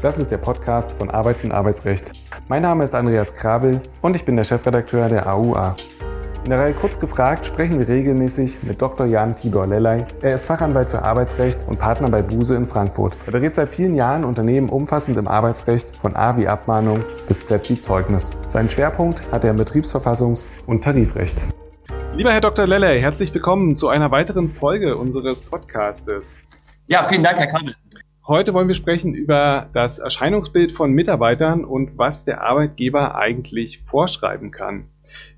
Das ist der Podcast von Arbeit und Arbeitsrecht. Mein Name ist Andreas Krabel und ich bin der Chefredakteur der AUA. In der Reihe Kurz gefragt sprechen wir regelmäßig mit Dr. Jan Tibor Lellay. Er ist Fachanwalt für Arbeitsrecht und Partner bei Buse in Frankfurt. Er berät seit vielen Jahren Unternehmen umfassend im Arbeitsrecht von A wie Abmahnung bis Z wie Zeugnis. Seinen Schwerpunkt hat er im Betriebsverfassungs- und Tarifrecht. Lieber Herr Dr. Lellay, herzlich willkommen zu einer weiteren Folge unseres Podcastes. Ja, vielen Dank, Herr Kabel. Heute wollen wir sprechen über das Erscheinungsbild von Mitarbeitern und was der Arbeitgeber eigentlich vorschreiben kann.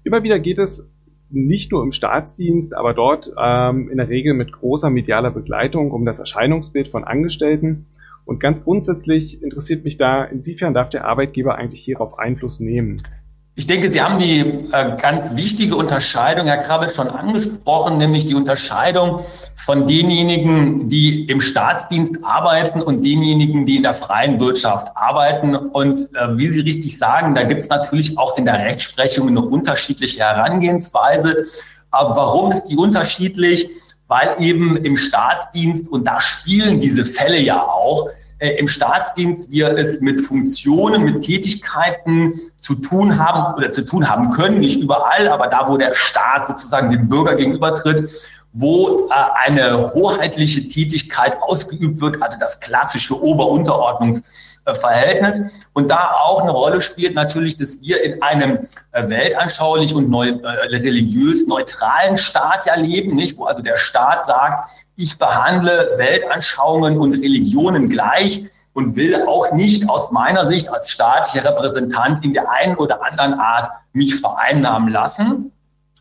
Immer wieder geht es nicht nur im Staatsdienst, aber dort ähm, in der Regel mit großer medialer Begleitung um das Erscheinungsbild von Angestellten. Und ganz grundsätzlich interessiert mich da, inwiefern darf der Arbeitgeber eigentlich hierauf Einfluss nehmen? Ich denke, Sie haben die äh, ganz wichtige Unterscheidung, Herr Krabbel, schon angesprochen, nämlich die Unterscheidung von denjenigen, die im Staatsdienst arbeiten und denjenigen, die in der freien Wirtschaft arbeiten. Und äh, wie Sie richtig sagen, da gibt es natürlich auch in der Rechtsprechung eine unterschiedliche Herangehensweise. Aber warum ist die unterschiedlich? Weil eben im Staatsdienst, und da spielen diese Fälle ja auch, äh, im Staatsdienst wir es mit Funktionen, mit Tätigkeiten zu tun haben oder zu tun haben können, nicht überall, aber da, wo der Staat sozusagen dem Bürger gegenübertritt, wo äh, eine hoheitliche Tätigkeit ausgeübt wird, also das klassische Ober-Unterordnungs- Verhältnis. Und da auch eine Rolle spielt natürlich, dass wir in einem äh, weltanschaulich und neu, äh, religiös neutralen Staat ja leben, nicht? Wo also der Staat sagt, ich behandle Weltanschauungen und Religionen gleich und will auch nicht aus meiner Sicht als staatlicher Repräsentant in der einen oder anderen Art mich vereinnahmen lassen.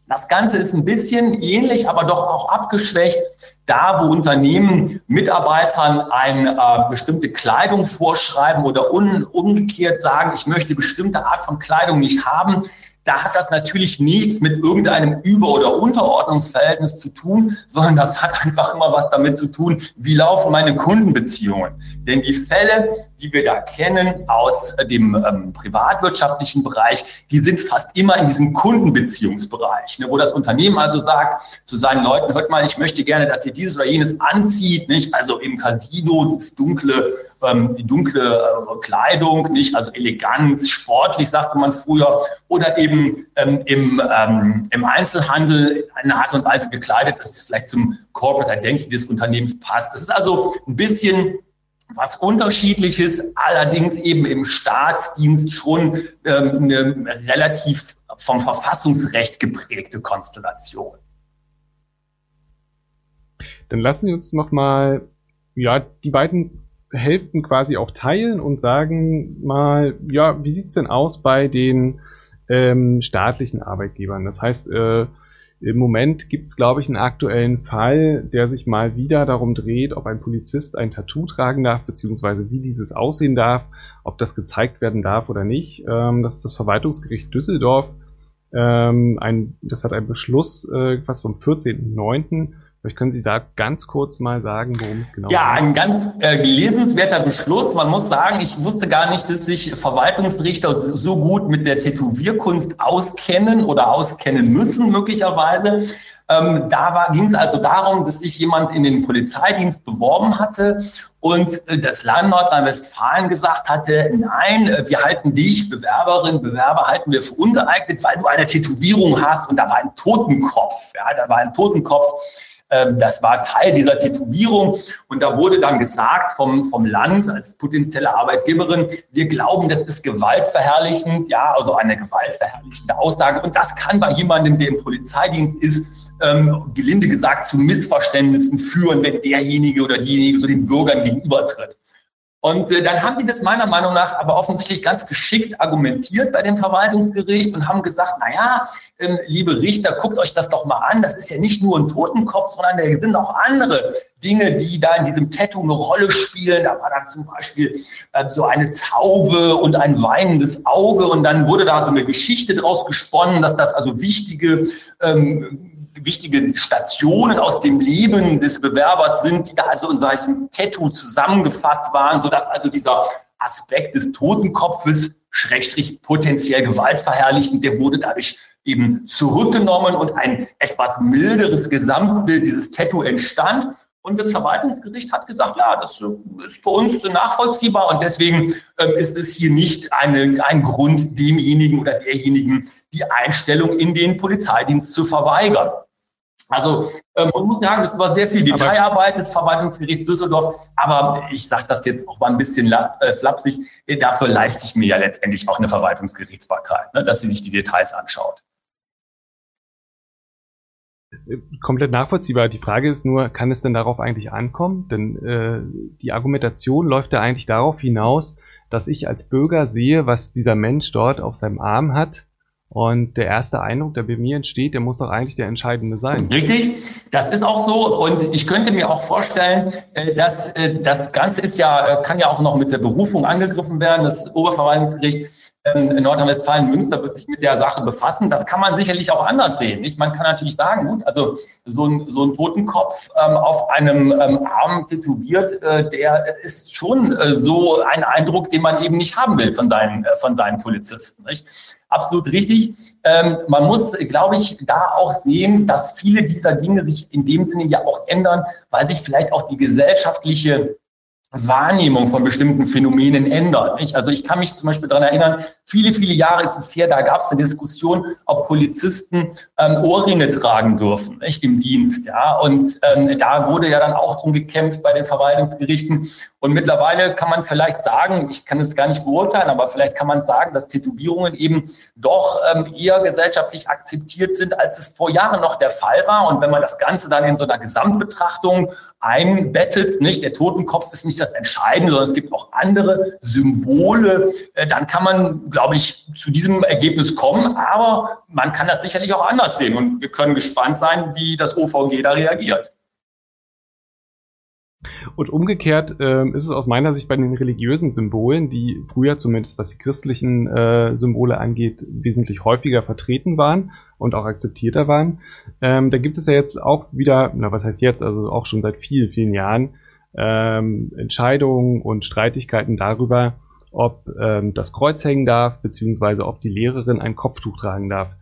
Das Ganze ist ein bisschen ähnlich, aber doch auch abgeschwächt. Da, wo Unternehmen Mitarbeitern eine äh, bestimmte Kleidung vorschreiben oder un, umgekehrt sagen, ich möchte bestimmte Art von Kleidung nicht haben, da hat das natürlich nichts mit irgendeinem Über- oder Unterordnungsverhältnis zu tun, sondern das hat einfach immer was damit zu tun, wie laufen meine Kundenbeziehungen. Denn die Fälle, die wir da kennen aus dem ähm, privatwirtschaftlichen Bereich, die sind fast immer in diesem Kundenbeziehungsbereich, ne, wo das Unternehmen also sagt zu seinen Leuten, hört mal, ich möchte gerne, dass ihr dieses oder jenes anzieht, nicht? Also im Casino das dunkle ähm, die dunkle äh, Kleidung, nicht? Also Eleganz, sportlich sagte man früher, oder eben ähm, im, ähm, im Einzelhandel in einer Art und Weise gekleidet, dass es vielleicht zum Corporate Identity des Unternehmens passt. Das ist also ein bisschen was unterschiedliches, allerdings eben im Staatsdienst schon ähm, eine relativ vom Verfassungsrecht geprägte Konstellation. Dann lassen Sie uns noch mal ja die beiden Hälften quasi auch teilen und sagen mal, ja, wie sieht's denn aus bei den ähm, staatlichen Arbeitgebern? Das heißt, äh, im Moment gibt's, glaube ich, einen aktuellen Fall, der sich mal wieder darum dreht, ob ein Polizist ein Tattoo tragen darf, beziehungsweise wie dieses aussehen darf, ob das gezeigt werden darf oder nicht. Ähm, das ist das Verwaltungsgericht Düsseldorf. Ähm, ein, das hat einen Beschluss, äh, was vom 14.09 Vielleicht können Sie da ganz kurz mal sagen, worum es genau geht. Ja, ein ganz äh, lesenswerter Beschluss. Man muss sagen, ich wusste gar nicht, dass sich Verwaltungsrichter so gut mit der Tätowierkunst auskennen oder auskennen müssen, möglicherweise. Ähm, da ging es also darum, dass sich jemand in den Polizeidienst beworben hatte und äh, das Land Nordrhein-Westfalen gesagt hatte, nein, äh, wir halten dich, Bewerberin, Bewerber, halten wir für ungeeignet, weil du eine Tätowierung hast und da war ein Totenkopf. Ja, da war ein Totenkopf das war Teil dieser Tätowierung. Und da wurde dann gesagt vom, vom Land als potenzielle Arbeitgeberin, wir glauben, das ist gewaltverherrlichend, ja, also eine gewaltverherrlichende Aussage. Und das kann bei jemandem, der im Polizeidienst ist, ähm, gelinde gesagt zu Missverständnissen führen, wenn derjenige oder diejenige so den Bürgern gegenübertritt. Und äh, dann haben die das meiner Meinung nach aber offensichtlich ganz geschickt argumentiert bei dem Verwaltungsgericht und haben gesagt, na ja, ähm, liebe Richter, guckt euch das doch mal an. Das ist ja nicht nur ein Totenkopf, sondern da sind auch andere Dinge, die da in diesem Tattoo eine Rolle spielen. Da war dann zum Beispiel äh, so eine Taube und ein weinendes Auge und dann wurde da so eine Geschichte draus gesponnen, dass das also wichtige ähm, wichtige Stationen aus dem Leben des Bewerbers sind, die da also in solchen Tattoo zusammengefasst waren, sodass also dieser Aspekt des Totenkopfes, Schrägstrich potenziell gewaltverherrlichend, der wurde dadurch eben zurückgenommen und ein etwas milderes Gesamtbild dieses Tattoo entstand. Und das Verwaltungsgericht hat gesagt, ja, das ist für uns nachvollziehbar und deswegen ähm, ist es hier nicht eine, ein Grund, demjenigen oder derjenigen die Einstellung in den Polizeidienst zu verweigern. Also ähm, man muss sagen, es war sehr viel Detailarbeit des Verwaltungsgerichts Düsseldorf, aber ich sage das jetzt auch mal ein bisschen äh, flapsig, dafür leiste ich mir ja letztendlich auch eine Verwaltungsgerichtsbarkeit, ne, dass sie sich die Details anschaut. Komplett nachvollziehbar. Die Frage ist nur, kann es denn darauf eigentlich ankommen? Denn äh, die Argumentation läuft ja eigentlich darauf hinaus, dass ich als Bürger sehe, was dieser Mensch dort auf seinem Arm hat und der erste Eindruck, der bei mir entsteht, der muss doch eigentlich der entscheidende sein. Richtig, das ist auch so. Und ich könnte mir auch vorstellen, äh, dass äh, das Ganze ist ja, äh, kann ja auch noch mit der Berufung angegriffen werden. Das Oberverwaltungsgericht Nordrhein-Westfalen, Münster wird sich mit der Sache befassen. Das kann man sicherlich auch anders sehen. Nicht? Man kann natürlich sagen, gut, also so ein, so ein Totenkopf ähm, auf einem ähm, Arm tätowiert, äh, der ist schon äh, so ein Eindruck, den man eben nicht haben will von seinen, äh, von seinen Polizisten. Nicht? Absolut richtig. Ähm, man muss, glaube ich, da auch sehen, dass viele dieser Dinge sich in dem Sinne ja auch ändern, weil sich vielleicht auch die gesellschaftliche Wahrnehmung von bestimmten Phänomenen ändert. Nicht? Also ich kann mich zum Beispiel daran erinnern, viele, viele Jahre ist es her, da gab es eine Diskussion, ob Polizisten ähm, Ohrringe tragen dürfen nicht? im Dienst. Ja? Und ähm, da wurde ja dann auch drum gekämpft bei den Verwaltungsgerichten. Und mittlerweile kann man vielleicht sagen, ich kann es gar nicht beurteilen, aber vielleicht kann man sagen, dass Tätowierungen eben doch ähm, eher gesellschaftlich akzeptiert sind, als es vor Jahren noch der Fall war. Und wenn man das Ganze dann in so einer Gesamtbetrachtung einbettet, nicht, der Totenkopf ist nicht das Entscheidende, sondern es gibt auch andere Symbole, äh, dann kann man, glaube ich, zu diesem Ergebnis kommen. Aber man kann das sicherlich auch anders sehen. Und wir können gespannt sein, wie das OVG da reagiert. Und umgekehrt äh, ist es aus meiner Sicht bei den religiösen Symbolen, die früher zumindest was die christlichen äh, Symbole angeht, wesentlich häufiger vertreten waren und auch akzeptierter waren. Ähm, da gibt es ja jetzt auch wieder, na was heißt jetzt, also auch schon seit vielen, vielen Jahren, ähm, Entscheidungen und Streitigkeiten darüber, ob ähm, das Kreuz hängen darf, beziehungsweise ob die Lehrerin ein Kopftuch tragen darf.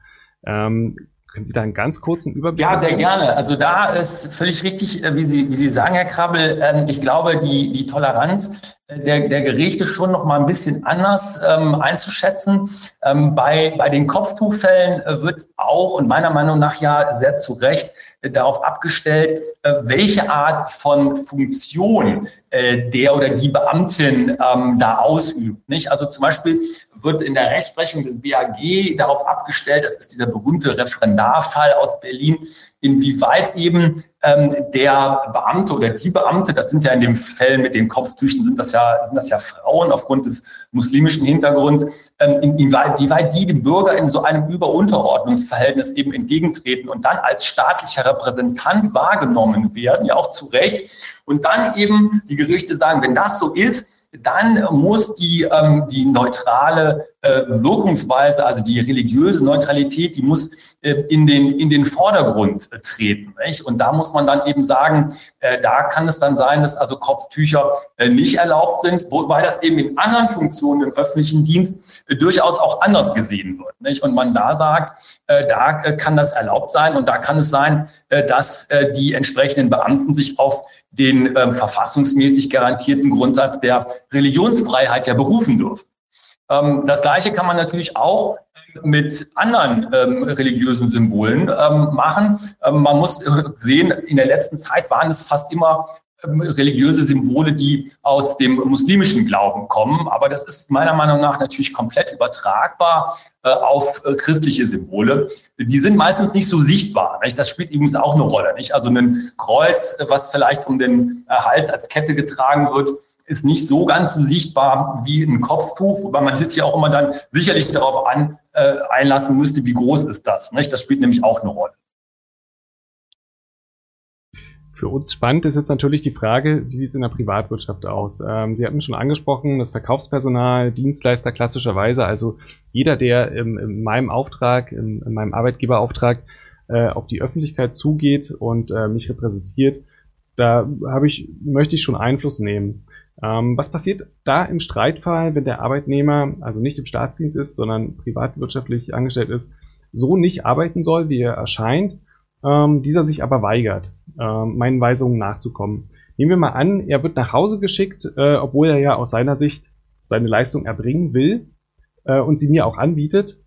Ähm, können Sie da einen ganz kurzen Überblick Ja, sehr gerne. Also da ist völlig richtig, äh, wie Sie, wie Sie sagen, Herr Krabbel. Ähm, ich glaube, die, die Toleranz der, der Gerichte schon noch mal ein bisschen anders ähm, einzuschätzen. Ähm, bei, bei den Kopftuchfällen äh, wird auch und meiner Meinung nach ja sehr zu Recht darauf abgestellt, welche Art von Funktion der oder die Beamtin ähm, da ausübt. Nicht? Also zum Beispiel wird in der Rechtsprechung des BAG darauf abgestellt, das ist dieser berühmte Referendarfall aus Berlin, inwieweit eben ähm, der Beamte oder die Beamte, das sind ja in dem Fällen mit den Kopftüchen, sind das ja, sind das ja Frauen aufgrund des muslimischen Hintergrunds, ähm, inwieweit, inwieweit die dem Bürger in so einem Überunterordnungsverhältnis eben entgegentreten und dann als staatlicher Repräsentant wahrgenommen werden, ja auch zu Recht. Und dann eben die Gerichte sagen, wenn das so ist, dann muss die, ähm, die neutrale äh, Wirkungsweise, also die religiöse Neutralität, die muss äh, in, den, in den Vordergrund äh, treten. Nicht? Und da muss man dann eben sagen, äh, da kann es dann sein, dass also Kopftücher äh, nicht erlaubt sind, wobei das eben in anderen Funktionen im öffentlichen Dienst durchaus auch anders gesehen wird. Nicht? Und man da sagt, da kann das erlaubt sein und da kann es sein, dass die entsprechenden Beamten sich auf den äh, verfassungsmäßig garantierten Grundsatz der Religionsfreiheit ja berufen dürfen. Ähm, das Gleiche kann man natürlich auch mit anderen ähm, religiösen Symbolen ähm, machen. Ähm, man muss sehen, in der letzten Zeit waren es fast immer ähm, religiöse Symbole, die aus dem muslimischen Glauben kommen. Aber das ist meiner Meinung nach natürlich komplett übertragbar äh, auf äh, christliche Symbole. Die sind meistens nicht so sichtbar. Nicht? Das spielt übrigens auch eine Rolle. Nicht? Also ein Kreuz, was vielleicht um den äh, Hals als Kette getragen wird, ist nicht so ganz sichtbar wie ein Kopftuch, wobei man sich ja auch immer dann sicherlich darauf an, äh, einlassen müsste, wie groß ist das. Nicht? Das spielt nämlich auch eine Rolle. Für uns spannend ist jetzt natürlich die Frage, wie sieht es in der Privatwirtschaft aus? Ähm, Sie hatten schon angesprochen, das Verkaufspersonal, Dienstleister klassischerweise, also jeder, der im, in meinem Auftrag, in, in meinem Arbeitgeberauftrag äh, auf die Öffentlichkeit zugeht und äh, mich repräsentiert, da habe ich, möchte ich schon Einfluss nehmen. Ähm, was passiert da im Streitfall, wenn der Arbeitnehmer also nicht im Staatsdienst ist, sondern privatwirtschaftlich angestellt ist, so nicht arbeiten soll, wie er erscheint? ähm, dieser sich aber weigert, äh, meinen Weisungen nachzukommen. Nehmen wir mal an, er wird nach Hause geschickt, äh, obwohl er ja aus seiner Sicht seine Leistung erbringen will äh, und sie mir auch anbietet.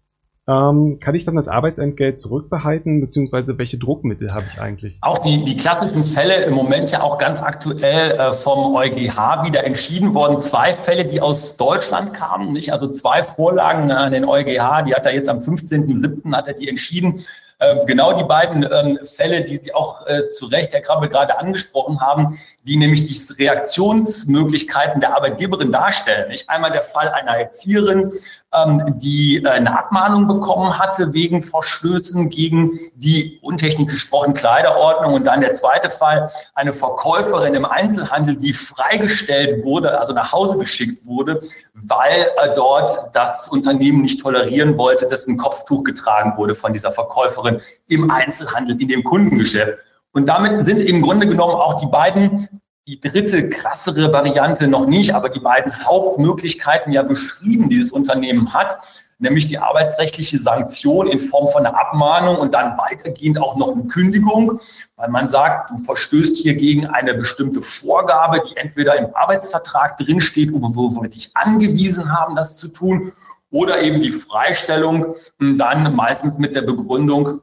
Ähm, kann ich dann das Arbeitsentgelt zurückbehalten, beziehungsweise welche Druckmittel habe ich eigentlich? Auch die, die klassischen Fälle im Moment ja auch ganz aktuell äh, vom EuGH wieder entschieden worden. Zwei Fälle, die aus Deutschland kamen, nicht? Also zwei Vorlagen an den EuGH, die hat er jetzt am 15.07. hat er die entschieden. Ähm, genau die beiden ähm, Fälle, die Sie auch äh, zu Recht, Herr Krabbe, gerade angesprochen haben, die nämlich die Reaktionsmöglichkeiten der Arbeitgeberin darstellen. Nicht? Einmal der Fall einer Erzieherin, ähm, die äh, eine Abmahnung bekommen hatte wegen Verstößen gegen die untechnisch gesprochen Kleiderordnung. Und dann der zweite Fall, eine Verkäuferin im Einzelhandel, die freigestellt wurde, also nach Hause geschickt wurde, weil äh, dort das Unternehmen nicht tolerieren wollte, dass ein Kopftuch getragen wurde von dieser Verkäuferin im Einzelhandel, in dem Kundengeschäft. Und damit sind im Grunde genommen auch die beiden die dritte krassere Variante noch nicht, aber die beiden Hauptmöglichkeiten ja beschrieben, die das Unternehmen hat, nämlich die arbeitsrechtliche Sanktion in Form von einer Abmahnung und dann weitergehend auch noch eine Kündigung, weil man sagt, du verstößt hier gegen eine bestimmte Vorgabe, die entweder im Arbeitsvertrag drinsteht, wo wir dich angewiesen haben, das zu tun, oder eben die Freistellung dann meistens mit der Begründung,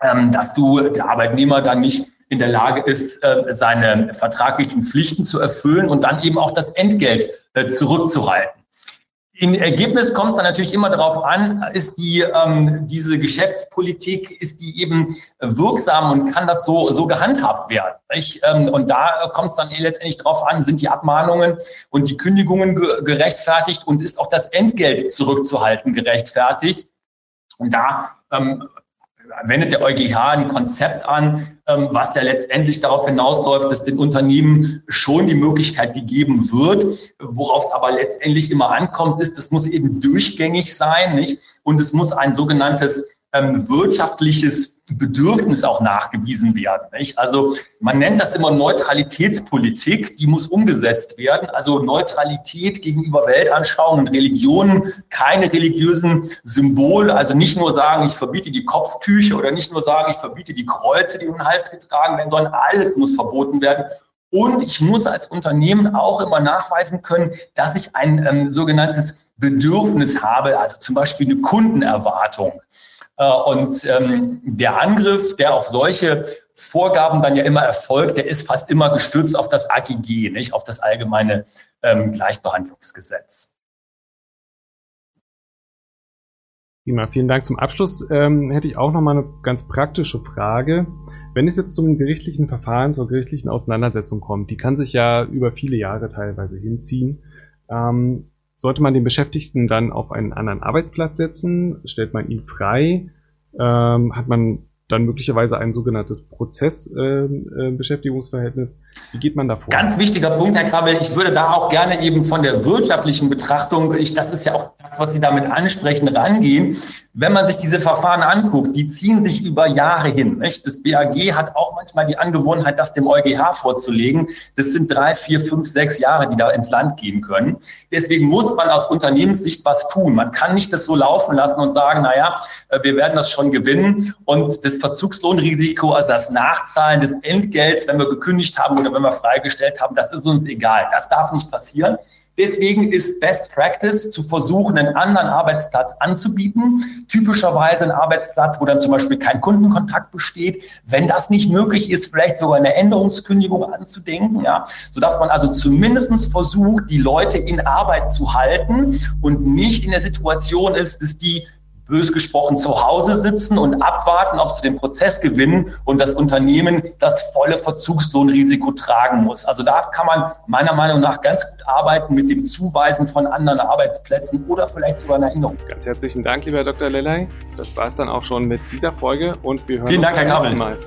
dass du der Arbeitnehmer dann nicht in der Lage ist, äh, seine vertraglichen Pflichten zu erfüllen und dann eben auch das Entgelt äh, zurückzuhalten. Im Ergebnis kommt es dann natürlich immer darauf an, ist die, ähm, diese Geschäftspolitik, ist die eben wirksam und kann das so, so gehandhabt werden. Nicht? Ähm, und da kommt es dann letztendlich darauf an, sind die Abmahnungen und die Kündigungen ge gerechtfertigt und ist auch das Entgelt zurückzuhalten gerechtfertigt. Und da ähm, wendet der EuGH ein Konzept an, ähm, was ja letztendlich darauf hinausläuft, dass den Unternehmen schon die Möglichkeit gegeben wird. Worauf es aber letztendlich immer ankommt, ist, das muss eben durchgängig sein, nicht? Und es muss ein sogenanntes ähm, wirtschaftliches Bedürfnis auch nachgewiesen werden. Nicht? Also man nennt das immer Neutralitätspolitik, die muss umgesetzt werden. Also Neutralität gegenüber Weltanschauungen und Religionen, keine religiösen Symbole, also nicht nur sagen, ich verbiete die Kopftücher oder nicht nur sagen, ich verbiete die Kreuze, die um den Hals getragen werden, sondern alles muss verboten werden. Und ich muss als Unternehmen auch immer nachweisen können, dass ich ein ähm, sogenanntes Bedürfnis habe, also zum Beispiel eine Kundenerwartung. Äh, und ähm, der Angriff, der auf solche Vorgaben dann ja immer erfolgt, der ist fast immer gestützt auf das AGG, nicht auf das allgemeine ähm, Gleichbehandlungsgesetz. Prima, vielen Dank zum Abschluss. Ähm, hätte ich auch noch mal eine ganz praktische Frage. Wenn es jetzt zum gerichtlichen Verfahren, zur gerichtlichen Auseinandersetzung kommt, die kann sich ja über viele Jahre teilweise hinziehen. Ähm, sollte man den Beschäftigten dann auf einen anderen Arbeitsplatz setzen? Stellt man ihn frei? Ähm, hat man dann möglicherweise ein sogenanntes Prozessbeschäftigungsverhältnis. Ähm, äh, Wie geht man da vor? Ganz wichtiger Punkt, Herr Krabbel. Ich würde da auch gerne eben von der wirtschaftlichen Betrachtung, ich, das ist ja auch das, was Sie damit ansprechen, rangehen. Wenn man sich diese Verfahren anguckt, die ziehen sich über Jahre hin. Nicht? Das BAG hat auch manchmal die Angewohnheit, das dem EuGH vorzulegen. Das sind drei, vier, fünf, sechs Jahre, die da ins Land gehen können. Deswegen muss man aus Unternehmenssicht was tun. Man kann nicht das so laufen lassen und sagen, na ja, äh, wir werden das schon gewinnen und das Verzugslohnrisiko, also das Nachzahlen des Entgelts, wenn wir gekündigt haben oder wenn wir freigestellt haben, das ist uns egal. Das darf nicht passieren. Deswegen ist Best Practice zu versuchen, einen anderen Arbeitsplatz anzubieten. Typischerweise ein Arbeitsplatz, wo dann zum Beispiel kein Kundenkontakt besteht. Wenn das nicht möglich ist, vielleicht sogar eine Änderungskündigung anzudenken, ja, sodass man also zumindestens versucht, die Leute in Arbeit zu halten und nicht in der Situation ist, dass die bös gesprochen zu Hause sitzen und abwarten, ob sie den Prozess gewinnen und das Unternehmen das volle Verzugslohnrisiko tragen muss. Also da kann man meiner Meinung nach ganz gut arbeiten mit dem Zuweisen von anderen Arbeitsplätzen oder vielleicht sogar einer Änderung. Ganz herzlichen Dank, lieber Dr. Lelay. Das war es dann auch schon mit dieser Folge und wir hören Vielen uns Dank, beim nächsten Mal.